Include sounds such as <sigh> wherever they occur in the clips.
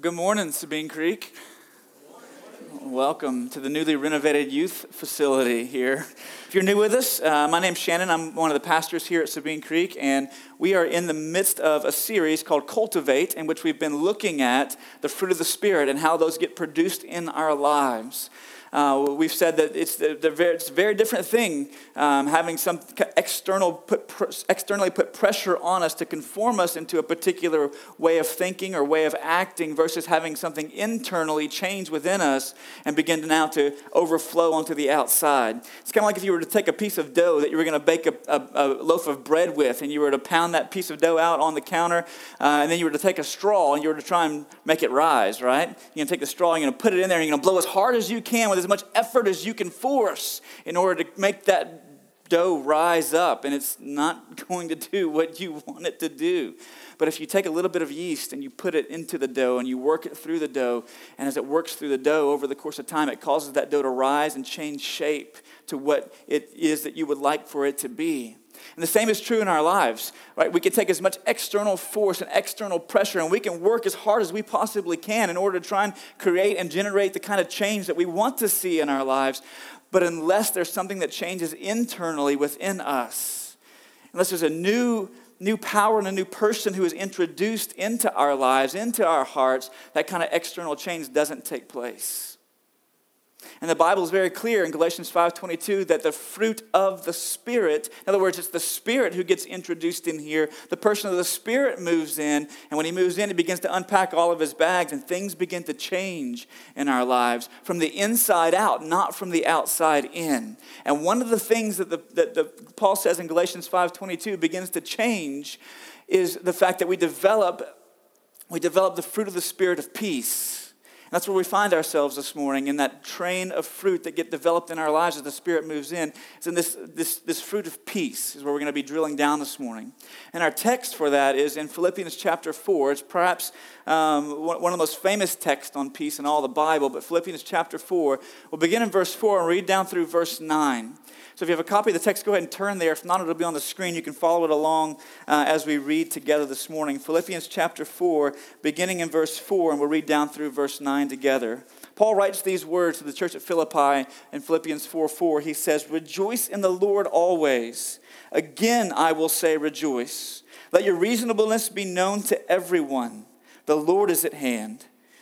Good morning, Sabine Creek. Welcome to the newly renovated youth facility here. If you're new with us, uh, my name's Shannon. I'm one of the pastors here at Sabine Creek, and we are in the midst of a series called Cultivate, in which we've been looking at the fruit of the Spirit and how those get produced in our lives. Uh, we've said that it's, the, the very, it's a very different thing um, having some external put, externally put pressure on us to conform us into a particular way of thinking or way of acting versus having something internally change within us and begin to now to overflow onto the outside. It's kind of like if you were to take a piece of dough that you were going to bake a, a, a, loaf of bread with and you were to pound that piece of dough out on the counter uh, and then you were to take a straw and you were to try and make it rise, right? You're going to take the straw, and you're going to put it in there and you're going to blow as hard as you can with with as much effort as you can force in order to make that dough rise up, and it's not <laughs> going to do what you want it to do. But if you take a little bit of yeast and you put it into the dough and you work it through the dough, and as it works through the dough over the course of time, it causes that dough to rise and change shape to what it is that you would like for it to be. And the same is true in our lives, right? We can take as much external force and external pressure, and we can work as hard as we possibly can in order to try and create and generate the kind of change that we want to see in our lives. But unless there's something that changes internally within us, unless there's a new new power and a new person who is introduced into our lives, into our hearts, that kind of external change doesn't take place. And the Bible is very clear in Galatians 5:22 that the fruit of the Spirit, in other words, it's the Spirit who gets introduced in here. The person of the Spirit moves in, and when he moves in, he begins to unpack all of his bags, and things begin to change in our lives from the inside out, not from the outside in. And one of the things that, the, that the, Paul says in Galatians 5:22 begins to change is the fact that we develop we develop the fruit of the Spirit of peace that's where we find ourselves this morning in that train of fruit that get developed in our lives as the Spirit moves in. It's in this, this, this fruit of peace is where we're going to be drilling down this morning. And our text for that is in Philippians chapter 4. It's perhaps um, one of the most famous texts on peace in all the Bible, but Philippians chapter 4. We'll begin in verse 4 and read down through verse 9. So if you have a copy of the text, go ahead and turn there. If not, it'll be on the screen. You can follow it along uh, as we read together this morning. Philippians chapter 4, beginning in verse 4, and we'll read down through verse 9 together. Paul writes these words to the church at Philippi in Philippians 4 4. He says, Rejoice in the Lord always. Again, I will say, rejoice. Let your reasonableness be known to everyone. The Lord is at hand.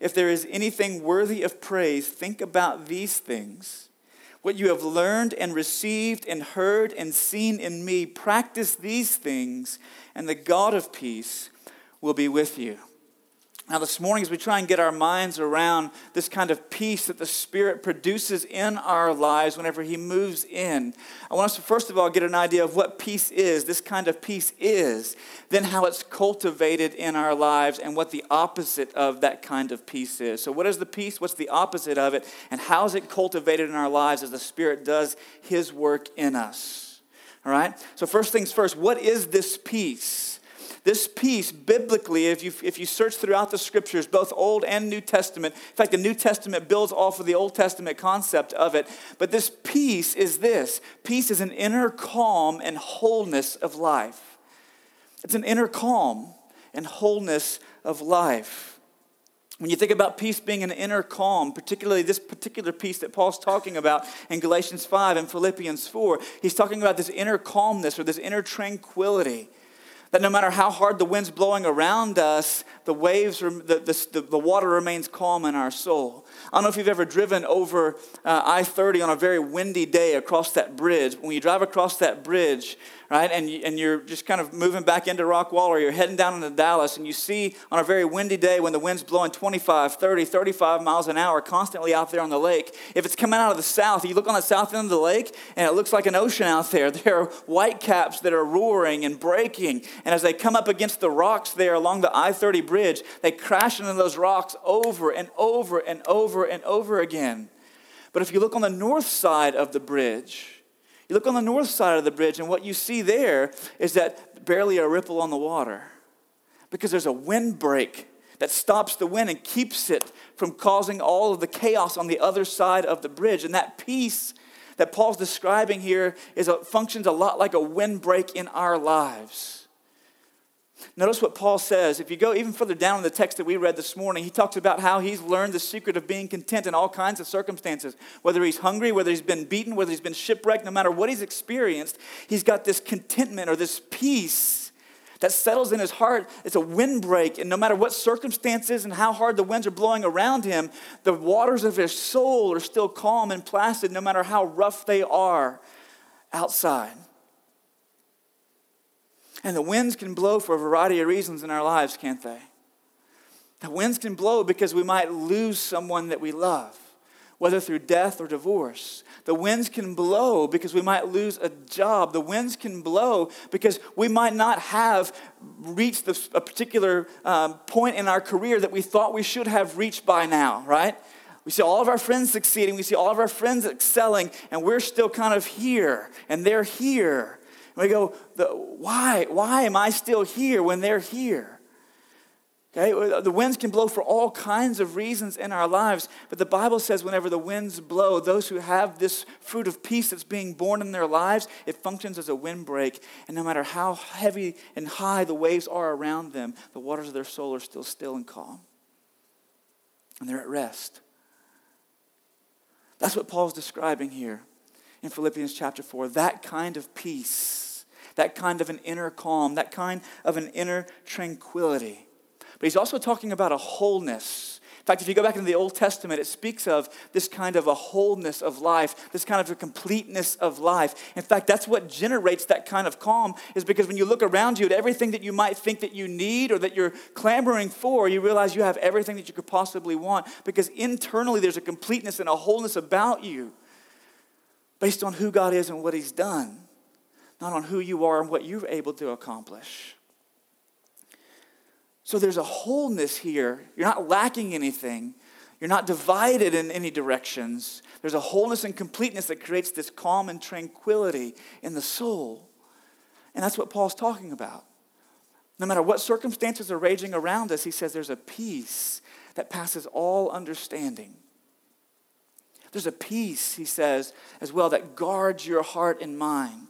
if there is anything worthy of praise, think about these things. What you have learned and received and heard and seen in me, practice these things, and the God of peace will be with you. Now, this morning, as we try and get our minds around this kind of peace that the Spirit produces in our lives whenever He moves in, I want us to first of all get an idea of what peace is, this kind of peace is, then how it's cultivated in our lives, and what the opposite of that kind of peace is. So, what is the peace? What's the opposite of it? And how is it cultivated in our lives as the Spirit does His work in us? All right? So, first things first, what is this peace? This peace, biblically, if you, if you search throughout the scriptures, both Old and New Testament, in fact, the New Testament builds off of the Old Testament concept of it, but this peace is this peace is an inner calm and wholeness of life. It's an inner calm and wholeness of life. When you think about peace being an inner calm, particularly this particular peace that Paul's talking about in Galatians 5 and Philippians 4, he's talking about this inner calmness or this inner tranquility that no matter how hard the wind's blowing around us, the waves, the, the, the water remains calm in our soul. I don't know if you've ever driven over uh, I 30 on a very windy day across that bridge. When you drive across that bridge, right? And, you, and you're just kind of moving back into Rockwall or you're heading down into Dallas and you see on a very windy day when the wind's blowing 25, 30, 35 miles an hour constantly out there on the lake, if it's coming out of the south, you look on the south end of the lake and it looks like an ocean out there. <laughs> There are white caps that are roaring and breaking. And as they come up against the rocks there along the I 30 bridge, they crash into those rocks over and over and over and over again. But if you look on the north side of the bridge, you look on the north side of the bridge, and what you see there is that barely a ripple on the water because there's a windbreak that stops the wind and keeps it from causing all of the chaos on the other side of the bridge. And that peace that Paul's describing here is a, functions a lot like a windbreak in our lives. Notice what Paul says. If you go even further down in the text that we read this morning, he talks about how he's learned the secret of being content in all kinds of circumstances. Whether he's hungry, whether he's been beaten, whether he's been shipwrecked, no matter what he's experienced, he's got this contentment or this peace that settles in his heart. It's a windbreak, and no matter what circumstances and how hard the winds are blowing around him, the waters of his soul are still calm and placid, no matter how rough they are outside. And the winds can blow for a variety of reasons in our lives, can't they? The winds can blow because we might lose someone that we love, whether through death or divorce. The winds can blow because we might lose a job. The winds can blow because we might not have reached a particular um, point in our career that we thought we should have reached by now, right? We see all of our friends succeeding, we see all of our friends excelling, and we're still kind of here, and they're here. We go, why? Why am I still here when they're here? Okay, uh, the winds can blow for all kinds of reasons in our lives, but the Bible says whenever the winds blow, those who have this fruit of peace that's being born in their lives, it functions as a windbreak. And no matter how heavy and high the waves are around them, the waters of their soul are still still and calm. And they're at rest. That's what Paul's describing here in Philippians chapter 4 that kind of peace that kind of an inner calm, that kind of an inner tranquility. But he's also talking about a wholeness. In fact, if you go back into the Old Testament, it speaks of this kind of a wholeness of life, this kind of a completeness of life. In fact, that's what generates that kind of calm, is because when you look around you at everything that you might think that you need or that you're clamoring for, you realize you have everything that you could possibly want because internally there's a completeness and a wholeness about you based on who God is and what He's done not on who you are and what you're able to accomplish. So there's a wholeness here. You're not lacking anything. You're not divided in any directions. There's a wholeness and completeness that creates this calm and tranquility in the soul. And that's what Paul's talking about. No matter what circumstances are raging around us, he says there's a peace that passes all understanding. There's a peace, he says, as well, that guards your heart and mind.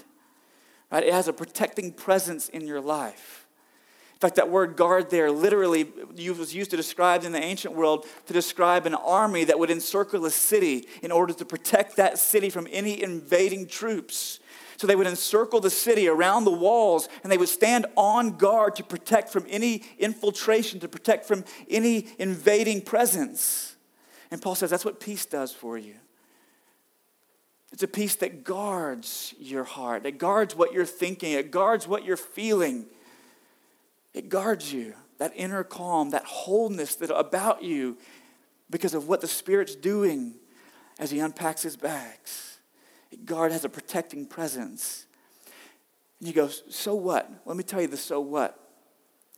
Right? It has a protecting presence in your life. In fact, that word guard there literally was used to describe in the ancient world to describe an army that would encircle a city in order to protect that city from any invading troops. So they would encircle the city around the walls and they would stand on guard to protect from any infiltration, to protect from any invading presence. And Paul says that's what peace does for you. It's a peace that guards your heart, it guards what you're thinking, it guards what you're feeling. It guards you, that inner calm, that wholeness that about you because of what the Spirit's doing as He unpacks His bags. It guard has a protecting presence. And you go, so what? Let me tell you the so what.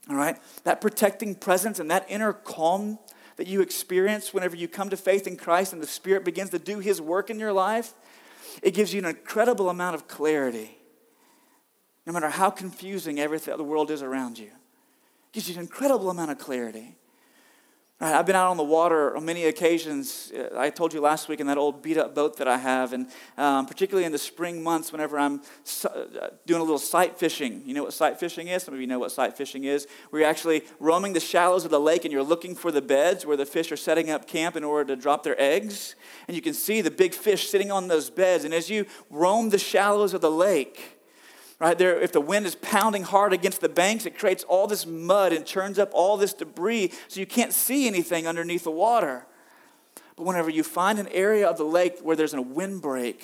All right? That protecting presence and that inner calm that you experience whenever you come to faith in Christ and the Spirit begins to do His work in your life, it gives you an incredible amount of clarity. No matter how confusing everything the world is around you, it gives you an incredible amount of clarity. I've been out on the water on many occasions. I told you last week in that old beat up boat that I have, and um, particularly in the spring months whenever I'm uh, doing a little sight fishing. You know what sight fishing is? Some of you know what sight fishing is. Where you're actually roaming the shallows of the lake and you're looking for the beds where the fish are setting up camp in order to drop their eggs. And you can see the big fish sitting on those beds. And as you roam the shallows of the lake, right there if the wind is pounding hard against the banks it creates all this mud and churns up all this debris so you can't see anything underneath the water. But whenever you find an area of the lake where there's a windbreak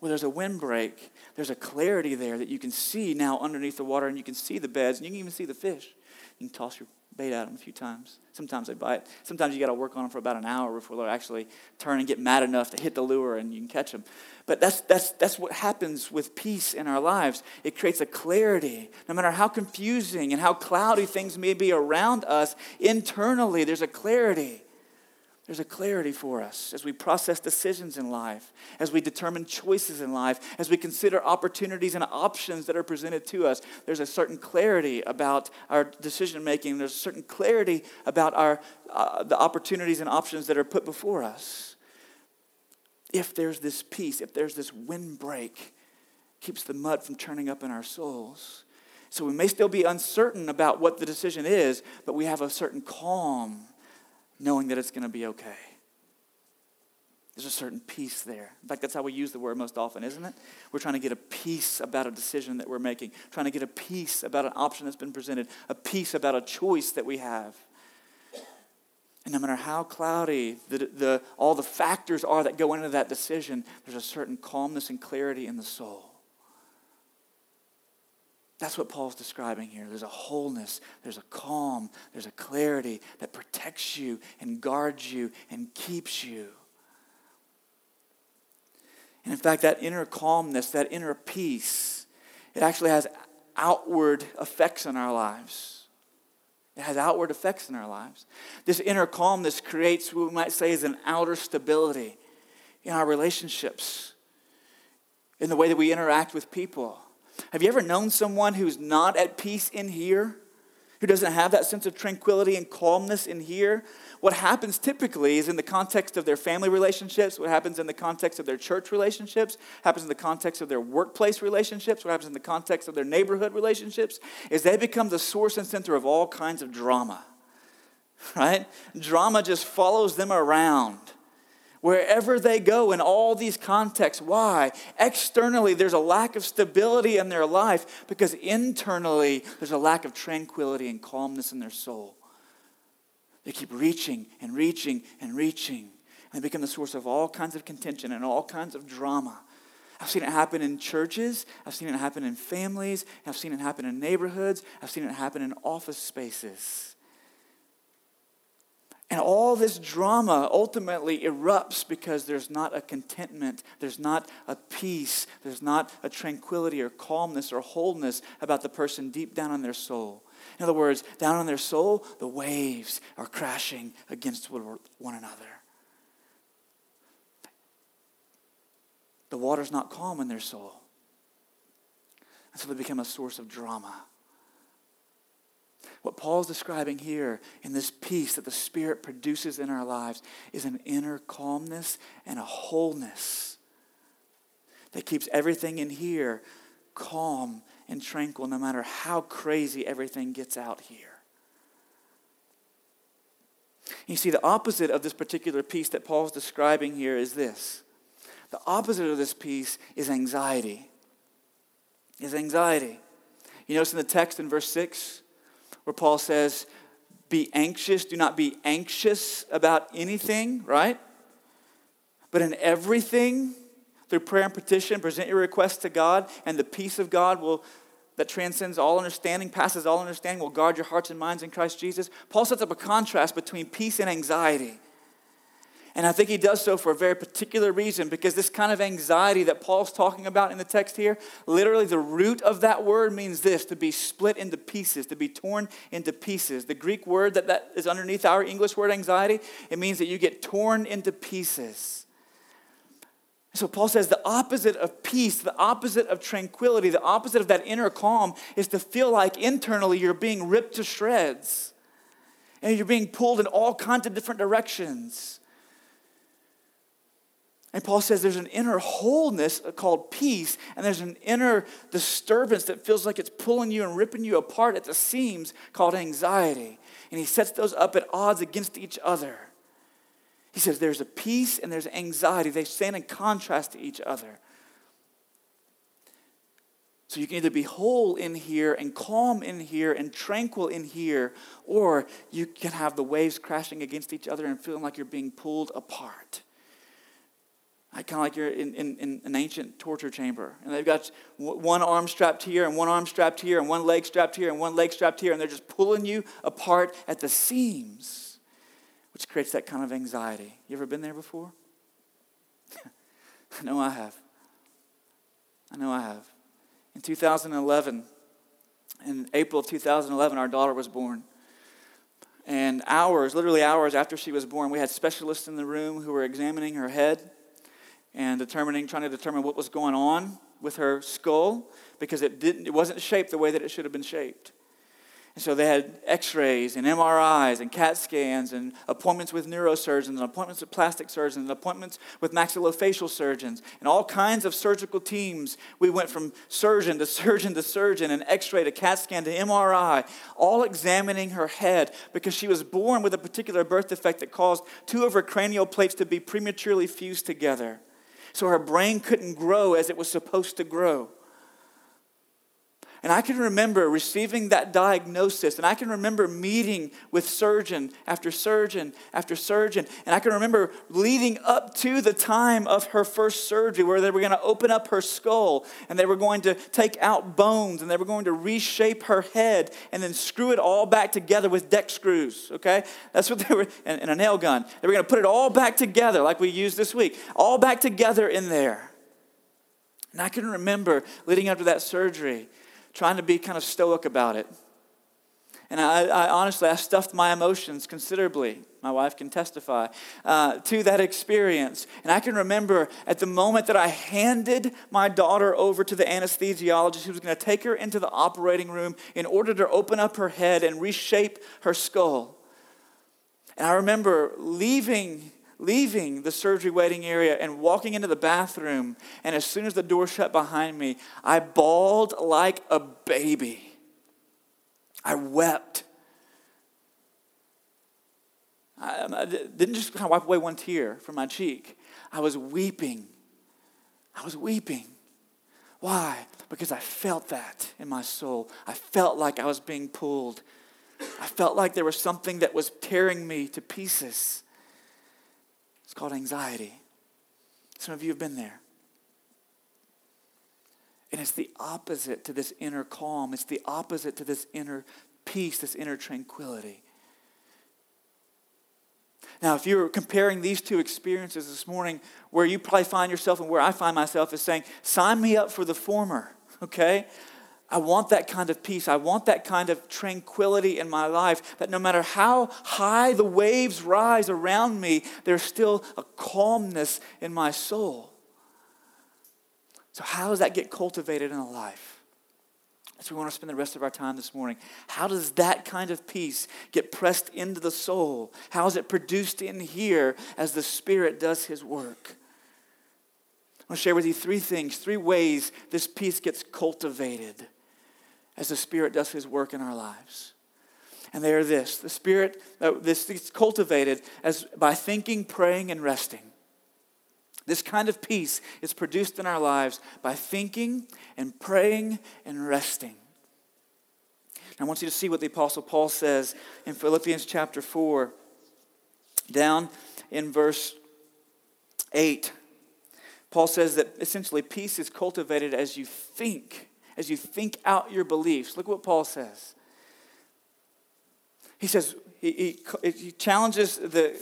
where there's a windbreak there's a clarity there that you can see now underneath the water and you can see the beds and you can even see the fish. You can toss your bait at them a few times sometimes they bite sometimes you got to work on them for about an hour before they'll actually turn and get mad enough to hit the lure and you can catch them but that's, that's, that's what happens with peace in our lives. It creates a clarity. No matter how confusing and how cloudy things may be around us, internally, there's a clarity There's a clarity for us as we process decisions in life, as we determine choices in life, as we consider opportunities and options that are presented to us. There's a certain clarity about our decision making. There's a certain clarity about our, uh, the opportunities and options that are put before us. If there's this peace, if there's this windbreak, keeps the mud from turning up in our souls. So we may still be uncertain about what the decision is, but we have a certain calm knowing that it's going to be okay. There's a certain peace there. In fact, that's how we use the word most often, isn't it? We're trying to get a peace about a decision that we're making, trying to get a peace about an option that's been presented, a peace about a choice that we have. And no matter how cloudy the, the, all the factors are that go into that decision, there's a certain calmness and clarity in the soul. That's what Paul's describing here. There's a wholeness, there's a calm, there's a clarity that protects you and guards you and keeps you. And in fact, that inner calmness, that inner peace, it actually has outward effects in our lives. It has outward effects in our lives. This inner calmness creates what we might say is an outer stability in our relationships, in the way that we interact with people have you ever known someone who's not at peace in here? Who doesn't have that sense of tranquility and calmness in here? What happens typically is in the context of their family relationships, what happens in the context of their church relationships, happens in the context of their workplace relationships, what happens in the context of their neighborhood relationships, is they become the source and center of all kinds of drama. <laughs> Right? Drama just follows them around wherever they go in all these contexts. Why? Externally, there's a lack of stability in their life because internally, there's a lack of tranquility and calmness in their soul. They keep reaching and reaching and reaching. And they become the source of all kinds of contention and all kinds of drama. I've seen it happen in churches. I've seen it happen in families. I've seen it happen in neighborhoods. I've seen it happen in office spaces. And all this drama ultimately erupts because there's not a contentment, there's not a peace, there's not a tranquility or calmness or wholeness about the person deep down in their soul. In other words, down in their soul, the waves are crashing against one another. The water's not calm in their soul. And so they become a source of drama. What Paul's describing here in this peace that the Spirit produces in our lives is an inner calmness and a wholeness that keeps everything in here calm and tranquil no matter how crazy everything gets out here. You see, the opposite of this particular peace that Paul's describing here is this. The opposite of this peace is anxiety. Is anxiety. You notice in the text in verse 6, where Paul says, Be anxious, do not be anxious about anything, right? But in everything, through prayer and petition, present your requests to God, and the peace of God will that transcends all understanding, passes all understanding, will guard your hearts and minds in Christ Jesus. Paul sets up a contrast between peace and anxiety. And I think he does so for a very particular reason because this kind of anxiety that Paul's talking about in the text here, literally the root of that word means this to be split into pieces, to be torn into pieces. The Greek word that, that is underneath our English word anxiety, it means that you get torn into pieces. So Paul says the opposite of peace, the opposite of tranquility, the opposite of that inner calm is to feel like internally you're being ripped to shreds and you're being pulled in all kinds of different directions. And Paul says there's an inner wholeness called peace, and there's an inner disturbance that feels like it's pulling you and ripping you apart at the seams called anxiety. And he sets those up at odds against each other. He says there's a peace and there's anxiety. They stand in contrast to each other. So you can either be whole in here and calm in here and tranquil in here, or you can have the waves crashing against each other and feeling like you're being pulled apart kind of like you're in, in, in, an ancient torture chamber. And they've got one arm strapped here, and one arm strapped here, and one leg strapped here, and one leg strapped here, and they're just pulling you apart at the seams, which creates that kind of anxiety. You ever been there before? <laughs> I know I have. I know I have. In 2011, in April of 2011, our daughter was born. And hours, literally hours after she was born, we had specialists in the room who were examining her head and determining, trying to determine what was going on with her skull because it didn't, it wasn't shaped the way that it should have been shaped. And so they had x rays and MRIs and CAT scans and appointments with neurosurgeons and appointments with plastic surgeons and appointments with maxillofacial surgeons and all kinds of surgical teams. We went from surgeon to surgeon to surgeon and x ray to CAT scan to MRI, all examining her head because she was born with a particular birth defect that caused two of her cranial plates to be prematurely fused together. So her brain couldn't grow as it was supposed to grow. And I can remember receiving that diagnosis, and I can remember meeting with surgeon after surgeon after surgeon. And I can remember leading up to the time of her first surgery where they were going to open up her skull and they were going to take out bones and they were going to reshape her head and then screw it all back together with deck screws, okay? That's what they were, and, and a nail gun. They were going to put it all back together like we used this week, all back together in there. And I can remember leading up to that surgery trying to be kind of stoic about it. And I, I honestly, I stuffed my emotions considerably. My wife can testify uh, to that experience. And I can remember at the moment that I handed my daughter over to the anesthesiologist who was going to take her into the operating room in order to open up her head and reshape her skull. And I remember leaving leaving the surgery waiting area and walking into the bathroom. And as soon as the door shut behind me, I bawled like a baby. I wept. I, um, I didn't just kind of wipe away one tear from my cheek. I was weeping. I was weeping. Why? Because I felt that in my soul. I felt like I was being pulled. I felt like there was something that was tearing me to pieces called anxiety. Some of you have been there. And it's the opposite to this inner calm. It's the opposite to this inner peace, this inner tranquility. Now, if you're comparing these two experiences this morning, where you probably find yourself and where I find myself is saying, sign me up for the former, <laughs> okay? I want that kind of peace. I want that kind of tranquility in my life that no matter how high the waves rise around me, there's still a calmness in my soul. So, how does that get cultivated in a life? That's we want to spend the rest of our time this morning. How does that kind of peace get pressed into the soul? How is it produced in here as the Spirit does His work? I want to share with you three things, three ways this peace gets cultivated as the Spirit does His work in our lives. And they are this the Spirit, uh, this is cultivated as by thinking, praying, and resting. This kind of peace is produced in our lives by thinking and praying and resting. I want you to see what the Apostle Paul says in Philippians chapter 4, down in verse 8. Paul says that essentially peace is cultivated as you think as you think out your beliefs. Look what Paul says. He says, he, he, he challenges the,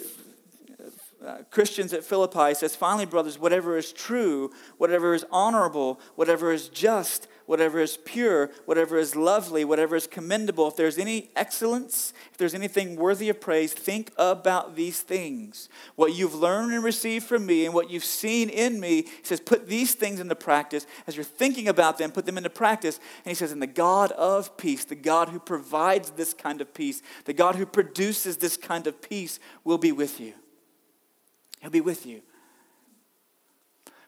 uh, Christians at Philippi He says, finally, brothers, whatever is true, whatever is honorable, whatever is just, whatever is pure, whatever is lovely, whatever is commendable, if there's any excellence, if there's anything worthy of praise, think about these things. What you've learned and received from me and what you've seen in me, he says, put these things into practice. As you're thinking about them, put them into practice. And he says, and the God of peace, the God who provides this kind of peace, the God who produces this kind of peace will be with you. He'll be with you.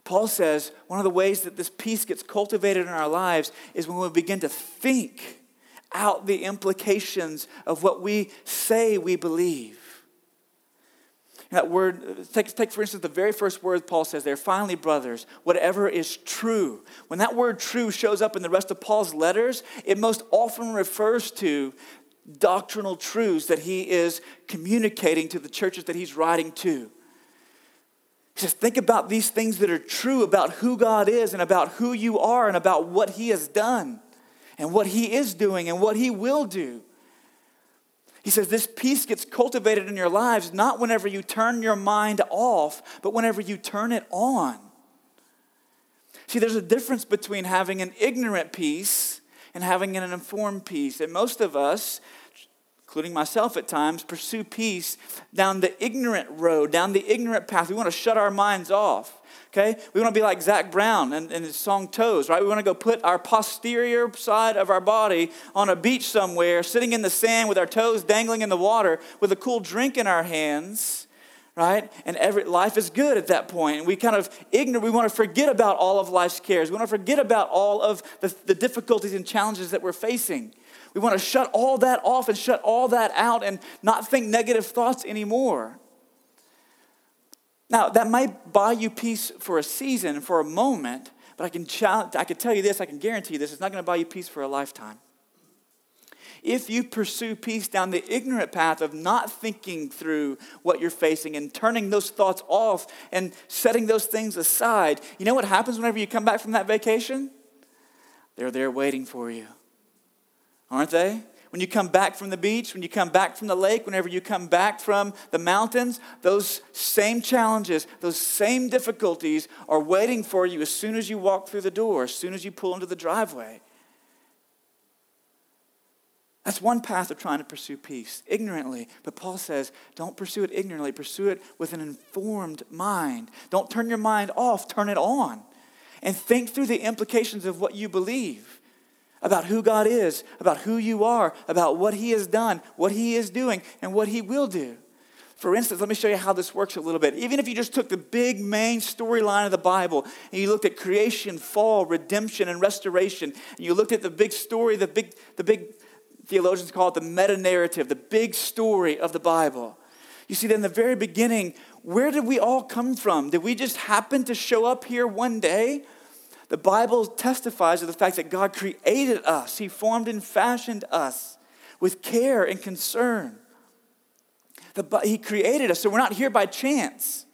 Paul says one of the ways that this peace gets cultivated in our lives is when we begin to think out the implications of what we say we believe. That word, take, take for instance the very first word Paul says there, finally, brothers, whatever is true. When that word true shows up in the rest of Paul's letters, it most often refers to doctrinal truths that he is communicating to the churches that he's writing to. He says, think about these things that are true about who God is and about who you are and about what He has done and what He is doing and what He will do. He says, this peace gets cultivated in your lives not whenever you turn your mind off, but whenever you turn it on. See, there's a difference between having an ignorant peace and having an informed peace. And most of us including myself at times, pursue peace down the ignorant road, down the ignorant path. We want to shut our minds off. Okay? We want to be like Zac Brown and, and his song Toes, right? We want to go put our posterior side of our body on a beach somewhere, sitting in the sand with our toes dangling in the water, with a cool drink in our hands, right? And every life is good at that point. We kind of ignore, we want to forget about all of life's cares. We want to forget about all of the, the difficulties and challenges that we're facing. We want to shut all that off and shut all that out and not think negative thoughts anymore. Now, that might buy you peace for a season, for a moment, but I can, challenge, I can tell you this, I can guarantee you this, it's not going to buy you peace for a lifetime. If you pursue peace down the ignorant path of not thinking through what you're facing and turning those thoughts off and setting those things aside, you know what happens whenever you come back from that vacation? They're there waiting for you, aren't they? when you come back from the beach, when you come back from the lake, whenever you come back from the mountains, those same challenges, those same difficulties are waiting for you as soon as you walk through the door, as soon as you pull into the driveway. That's one path of trying to pursue peace, ignorantly. But Paul says, don't pursue it ignorantly, pursue it with an informed mind. Don't turn your mind off, turn it on. And think through the implications of what you believe about who God is, about who you are, about what He has done, what He is doing, and what He will do. For instance, let me show you how this works a little bit. Even if you just took the big main storyline of the Bible and you looked at creation, fall, redemption, and restoration, and you looked at the big story, the big, the big theologians call it the meta narrative, the big story of the Bible. You see, that in the very beginning, where did we all come from? Did we just happen to show up here one day? The Bible testifies of the fact that God created us, He formed and fashioned us with care and concern. The, he created us, so we're not here by chance.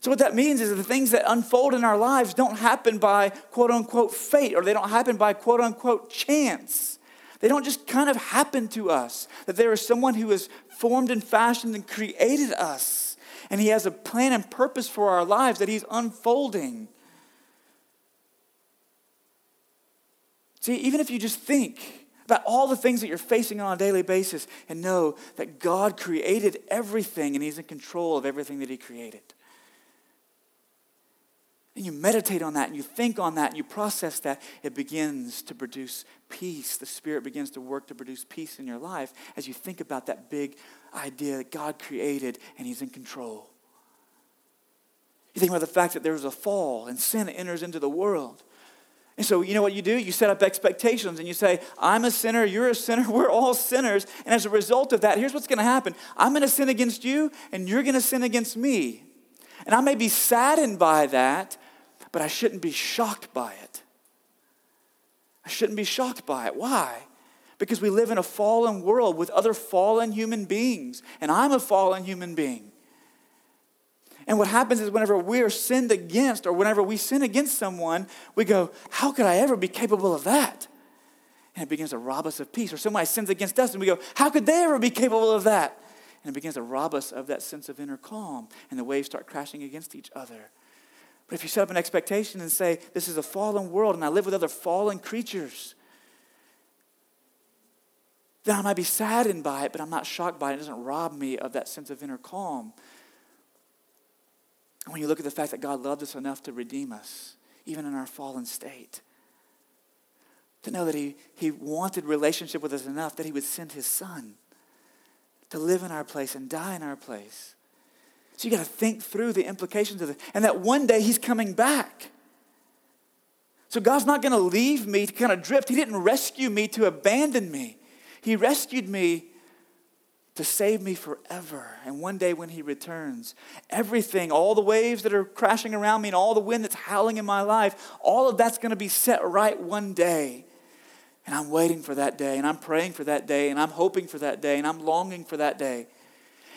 So, what that means is that the things that unfold in our lives don't happen by quote unquote fate or they don't happen by quote unquote chance. They don't just kind of happen to us. That there is someone who has formed and fashioned and created us, and He has a plan and purpose for our lives that He's unfolding. See, even if you just think about all the things that you're facing on a daily basis and know that God created everything and He's in control of everything that He created. And you meditate on that and you think on that and you process that, it begins to produce peace. The Spirit begins to work to produce peace in your life as you think about that big idea that God created and He's in control. You think about the fact that there was a fall and sin enters into the world. And so, you know what you do? You set up expectations and you say, I'm a sinner, you're a sinner, <laughs> we're all sinners. And as a result of that, here's what's going to happen I'm going to sin against you, and you're going to sin against me. And I may be saddened by that, but I shouldn't be shocked by it. I shouldn't be shocked by it. Why? Because we live in a fallen world with other fallen human beings, and I'm a fallen human being. And what happens is whenever we're sinned against or whenever we sin against someone, we go, How could I ever be capable of that? And it begins to rob us of peace. Or somebody sins against us and we go, How could they ever be capable of that? And it begins to rob us of that sense of inner calm and the waves start crashing against each other. But if you set up an expectation and say, This is a fallen world and I live with other fallen creatures, then I might be saddened by it, but I'm not shocked by it. It doesn't rob me of that sense of inner calm when you look at the fact that God loved us enough to redeem us, even in our fallen state, to know that He, he wanted relationship with us enough that He would send His Son to live in our place and die in our place. So you got to think through the implications of this and that one day He's coming back. So God's not going to leave me to kind of drift. He didn't rescue me to abandon me. He rescued me to save me forever. And one day when he returns, everything, all the waves that are crashing around me and all the wind that's howling in my life, all of that's going to be set right one day. And I'm waiting for that day, and I'm praying for that day, and I'm hoping for that day, and I'm longing for that day.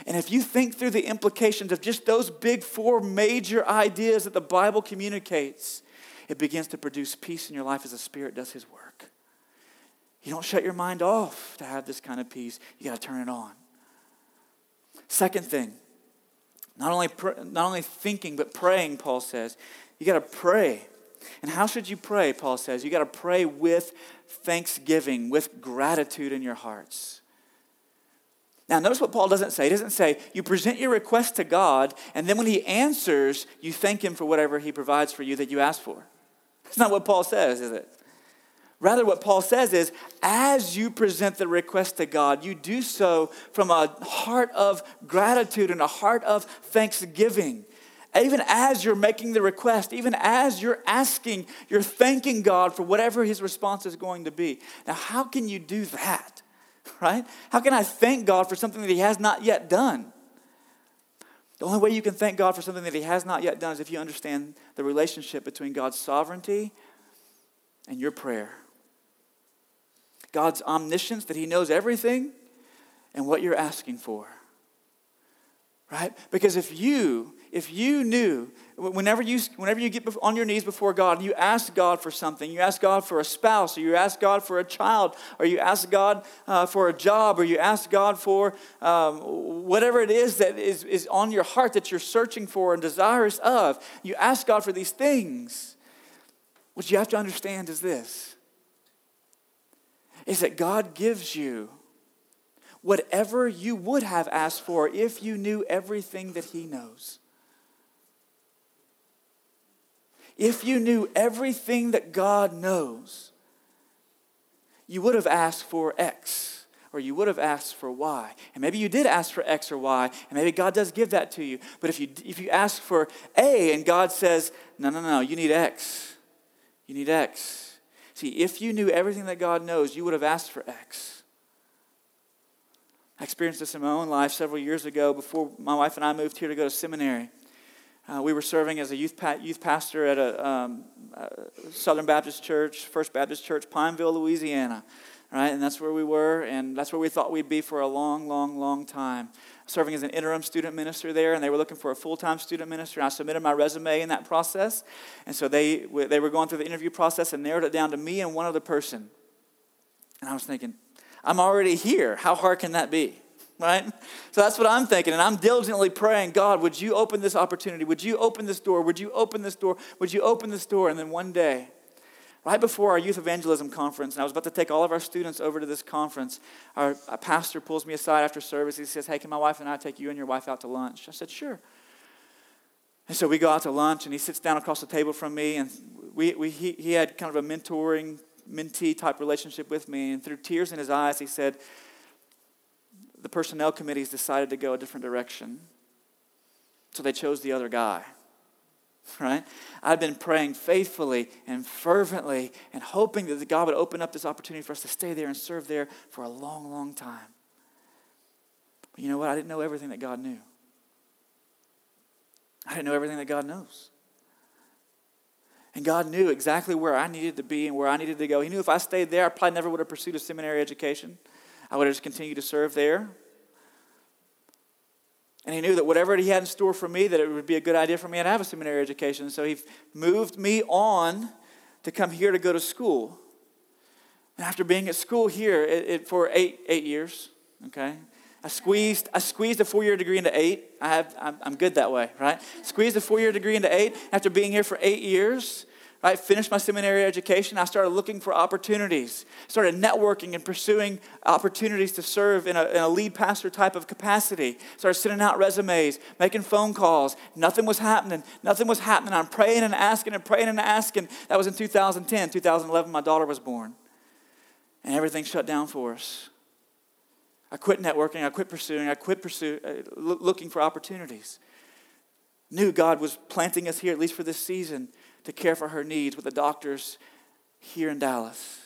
And if you think through the implications of just those big four major ideas that the Bible communicates, it begins to produce peace in your life as the Spirit does His work. You don't shut your mind off to have this kind of peace, you got to turn it on. Second thing, not only, pr- not only thinking, but praying, Paul says. You got to pray. And how should you pray, Paul says? You got to pray with thanksgiving, with gratitude in your hearts. Now, notice what Paul doesn't say. He doesn't say, you present your request to God, and then when he answers, you thank him for whatever he provides for you that you ask for. That's not what Paul says, is it? Rather, what Paul says is, as you present the request to God, you do so from a heart of gratitude and a heart of thanksgiving. Even as you're making the request, even as you're asking, you're thanking God for whatever his response is going to be. Now, how can you do that? <laughs> right? How can I thank God for something that He has not yet done? The only way you can thank God for something that He has not yet done is if you understand the relationship between God's sovereignty and your prayer. God's omniscience, that He knows everything and what you're asking for. Right? Because if you if you knew, whenever you, whenever you get on your knees before God and you ask God for something, you ask God for a spouse, or you ask God for a child, or you ask God uh, for a job, or you ask God for um, whatever it is that is, is on your heart that you're searching for and desirous of, you ask God for these things. What you have to understand is this is that God gives you whatever you would have asked for if you knew everything that He knows. If you knew everything that God knows, you would have asked for X or you would have asked for Y. And maybe you did ask for X or Y, and maybe God does give that to you. But if you, if you ask for A and God says, no, no, no, you need X, you need X. See, if you knew everything that God knows, you would have asked for X. I experienced this in my own life several years ago before my wife and I moved here to go to seminary. Uh, we were serving as a youth, pa- youth pastor at a um, uh, Southern Baptist Church, First Baptist Church, Pineville, Louisiana. Right? And that's where we were, and that's where we thought we'd be for a long, long, long time. Serving as an interim student minister there, and they were looking for a full time student minister. And I submitted my resume in that process. And so they, they were going through the interview process and narrowed it down to me and one other person. And I was thinking, I'm already here. How hard can that be? right? So that's what I'm thinking. And I'm diligently praying, God, would you open this opportunity? Would you open this door? Would you open this door? Would you open this door? And then one day, right before our youth evangelism conference, and I was about to take all of our students over to this conference, our pastor pulls me aside after service. He says, Hey, can my wife and I take you and your wife out to lunch? I said, Sure. And so we go out to lunch, and he sits down across the table from me, and we, we, he, he had kind of a mentoring, mentee type relationship with me. And through tears in his eyes, he said, the personnel committees decided to go a different direction. So they chose the other guy. Right? I've been praying faithfully and fervently and hoping that God would open up this opportunity for us to stay there and serve there for a long, long time. But you know what? I didn't know everything that God knew. I didn't know everything that God knows. And God knew exactly where I needed to be and where I needed to go. He knew if I stayed there, I probably never would have pursued a seminary education. I would have just continued to serve there. And he knew that whatever he had in store for me, that it would be a good idea for me to have a seminary education. So he moved me on to come here to go to school. And after being at school here it, it, for eight, eight years, okay, I squeezed, I squeezed a four-year degree into eight. I have, I'm, I'm good that way, right? Squeezed a four-year degree into eight. After being here for eight years, I finished my seminary education. I started looking for opportunities, started networking and pursuing opportunities to serve in a, in a, lead pastor type of capacity. Started sending out resumes, making phone calls. Nothing was happening. Nothing was happening. I'm praying and asking and praying and asking. That was in 2010. 2011, my daughter was born. And everything shut down for us. I quit networking. I quit pursuing. I quit pursue, uh, looking for opportunities. Knew God was planting us here, at least for this season to care for her needs with the doctors here in Dallas.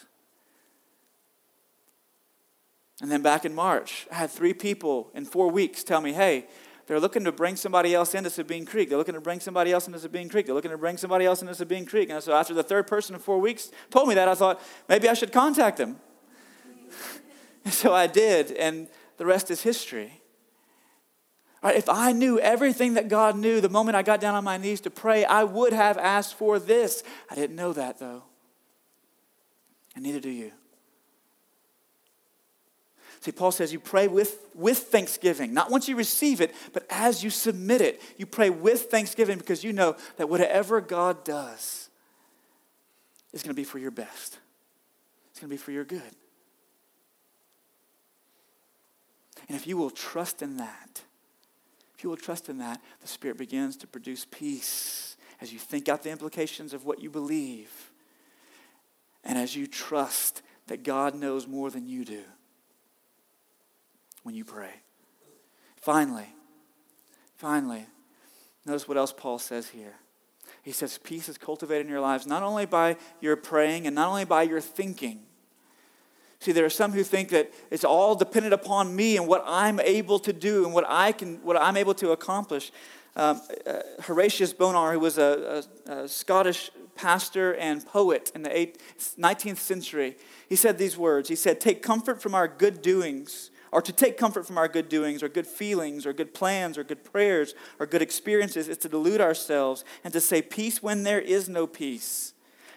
And then back in March, I had three people in four weeks tell me, hey, they're looking to bring somebody else into Sabine Creek. They're looking to bring somebody else into Sabine Creek. They're looking to bring somebody else into Sabine Creek. And so after the third person in four weeks told me that, I thought, maybe I should contact them. <laughs> so I did, and the rest is history. Right, if I knew everything that God knew the moment I got down on my knees to pray, I would have asked for this. I didn't know that though. And neither do you. See, Paul says you pray with, with thanksgiving, not once you receive it, but as you submit it. You pray with thanksgiving because you know that whatever God does is going to be for your best, it's going to be for your good. And if you will trust in that, if you will trust in that, the Spirit begins to produce peace as you think out the implications of what you believe and as you trust that God knows more than you do when you pray. Finally, finally, notice what else Paul says here. He says, Peace is cultivated in your lives not only by your praying and not only by your thinking. See, there are some who think that it's all dependent upon me and what I'm able to do and what, I can, what I'm able to accomplish. Um, uh, Horatius Bonar, who was a, a, a, Scottish pastor and poet in the 19th century, he said these words. He said, Take comfort from our good doings or to take comfort from our good doings or good feelings or good plans or good prayers or good experiences is to delude ourselves and to say peace when there is no peace.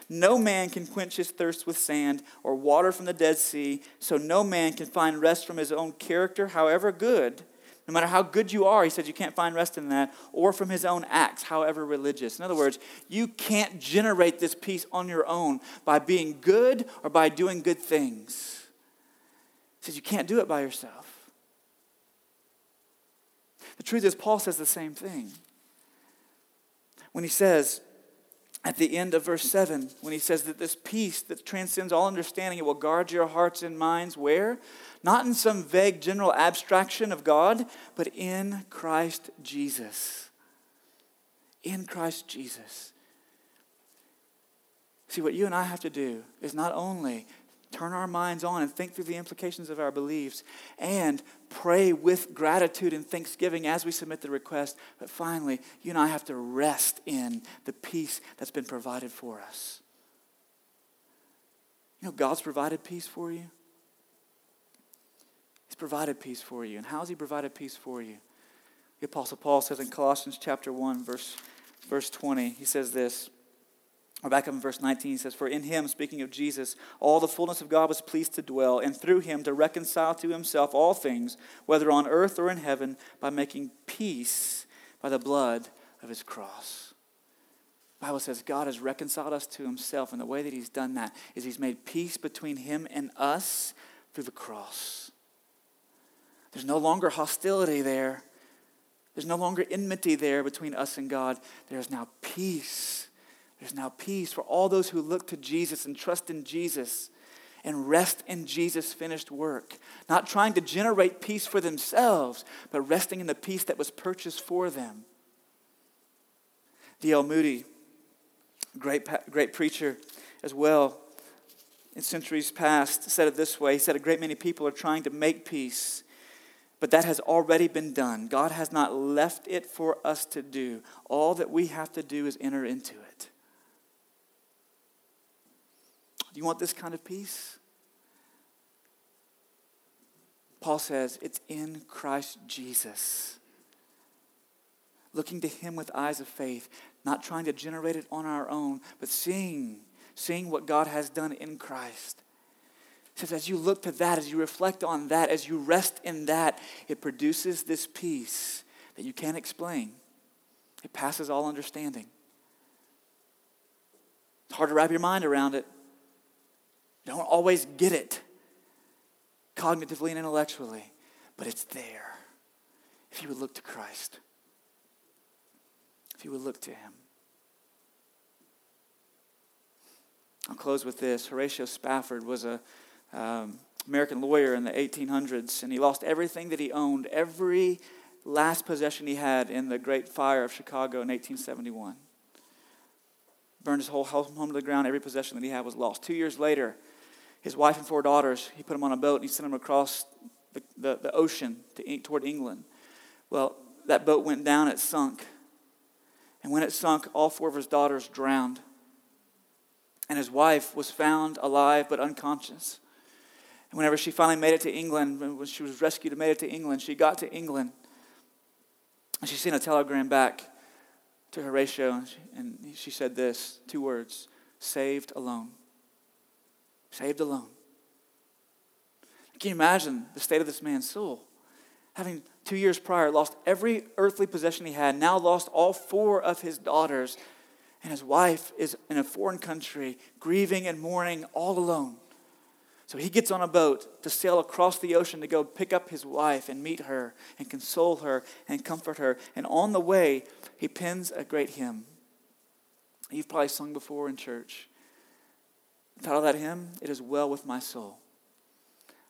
No man can quench his thirst with sand or water from the Dead Sea, so no man can find rest from his own character, however good. No matter how good you are, he says you can't find rest in that, or from his own acts, however religious. In other words, you can't generate this peace on your own by being good or by doing good things. He says you can't do it by yourself. The truth is, Paul says the same thing. When he says, at the end of verse 7, when he says that this peace that transcends all understanding, it will guard your hearts and minds where? Not in some vague general abstraction of God, but in Christ Jesus. In Christ Jesus. See, what you and I have to do is not only turn our minds on and think through the implications of our beliefs and pray with gratitude and thanksgiving as we submit the request. But finally, you and I have to rest in the peace that's been provided for us. You know, God's provided peace for you. He's provided peace for you. And how has He provided peace for you? The Apostle Paul says in Colossians chapter 1, verse, verse 20, he says this. Or back up in verse 19, he says, For in him, speaking of Jesus, all the fullness of God was pleased to dwell, and through him to reconcile to himself all things, whether on earth or in heaven, by making peace by the blood of his cross. The Bible says God has reconciled us to himself, and the way that he's done that is he's made peace between him and us through the cross. There's no longer hostility there. There's no longer enmity there between us and God. There's now peace there's now peace for all those who look to Jesus and trust in Jesus and rest in Jesus' finished work. Not trying to generate peace for themselves, but resting in the peace that was purchased for them. D.L. Moody, great, great preacher as well, in centuries past, said it this way He said, A great many people are trying to make peace, but that has already been done. God has not left it for us to do. All that we have to do is enter into it. Do you want this kind of peace? Paul says it's in Christ Jesus. Looking to Him with eyes of faith, not trying to generate it on our own, but seeing, seeing what God has done in Christ. He says, as you look to that, as you reflect on that, as you rest in that, it produces this peace that you can't explain. It passes all understanding. It's hard to wrap your mind around it. Don't always get it cognitively and intellectually, but it's there. If you would look to Christ, if you would look to Him. I'll close with this. Horatio Spafford was a um, American lawyer in the 1800s, and he lost everything that he owned, every last possession he had in the Great Fire of Chicago in 1871. Burned his whole home to the ground. Every possession that he had was lost. Two years later, his wife and four daughters, he put them on a boat and he sent them across the, the, the ocean to, toward England. Well, that boat went down, it sunk. And when it sunk, all four of his daughters drowned. And his wife was found alive but unconscious. And whenever she finally made it to England, when she was rescued and made it to England, she got to England and she sent a telegram back to Horatio and she, and she said this two words saved alone saved alone. Can you imagine the state of this man's soul? Having two years prior lost every earthly possession he had, now lost all four of his daughters, and his wife is in a foreign country, grieving and mourning all alone. So he gets on a boat to sail across the ocean to go pick up his wife and meet her and console her and comfort her. And on the way, he pens a great hymn. You've probably sung before in church. The title of that hymn, It Is Well With My Soul.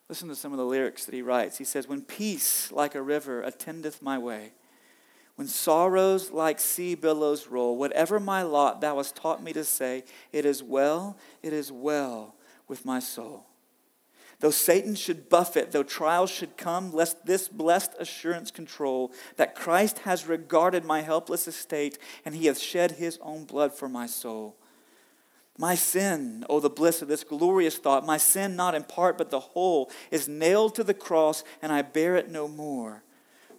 Listen to some of the lyrics that he writes. He says, When peace like a river attendeth my way, when sorrows like sea billows roll, whatever my lot thou hast taught me to say, it is well, it is well with my soul. Though Satan should buffet, though trials should come, lest this blessed assurance control that Christ has regarded my helpless estate, and he hath shed his own blood for my soul. My sin, oh, the bliss of this glorious thought, my sin not in part but the whole, is nailed to the cross, and I bear it no more.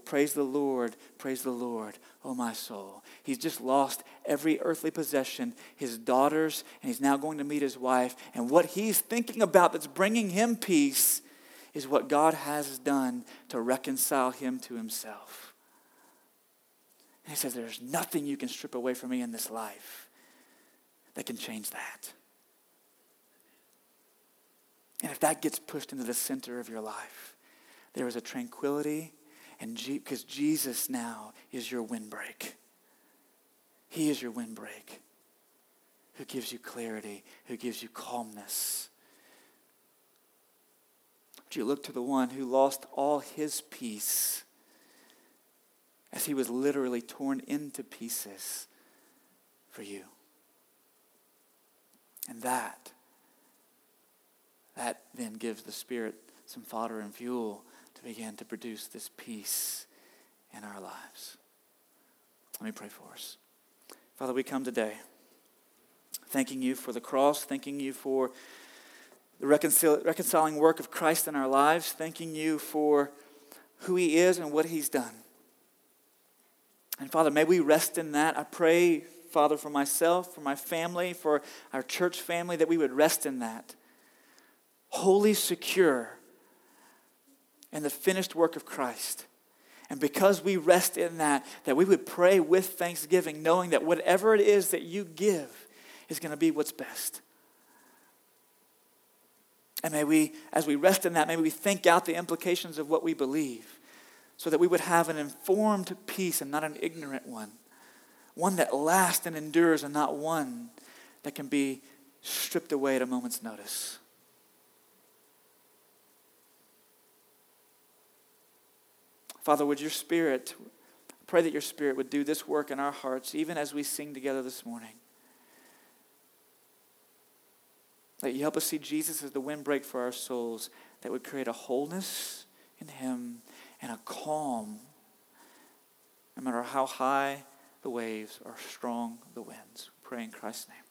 Praise the Lord, praise the Lord, oh my soul. He's just lost every earthly possession, his daughters, and he's now going to meet his wife. And what he's thinking about that's bringing him peace is what God has done to reconcile him to himself. And he says, There's nothing you can strip away from me in this life that can change that. And if that gets pushed into the center of your life, there is a tranquility, and because Jesus now is your windbreak. He is your windbreak who gives you clarity, who gives you calmness. Would you look to the one who lost all his peace as he was literally torn into pieces for you? And that, that then gives the Spirit some fodder and fuel to begin to produce this peace in our lives. Let me pray for us. Father, we come today thanking you for the cross, thanking you for the reconcil- reconciling work of Christ in our lives, thanking you for who he is and what he's done. And Father, may we rest in that. I pray Father, for myself, for my family, for our church family, that we would rest in that. Wholly secure in the finished work of Christ. And because we rest in that, that we would pray with thanksgiving, knowing that whatever it is that you give is going to be what's best. And may we, as we rest in that, may we think out the implications of what we believe so that we would have an informed peace and not an ignorant one one that lasts and endures, and not one that can be stripped away at a moment's notice. Father, would your spirit, pray that your spirit would do this work in our hearts, even as we sing together this morning. That you help us see Jesus as the windbreak for our souls that would create a wholeness in him and a calm, no matter how high the waves are strong the winds. Pray in Christ's name.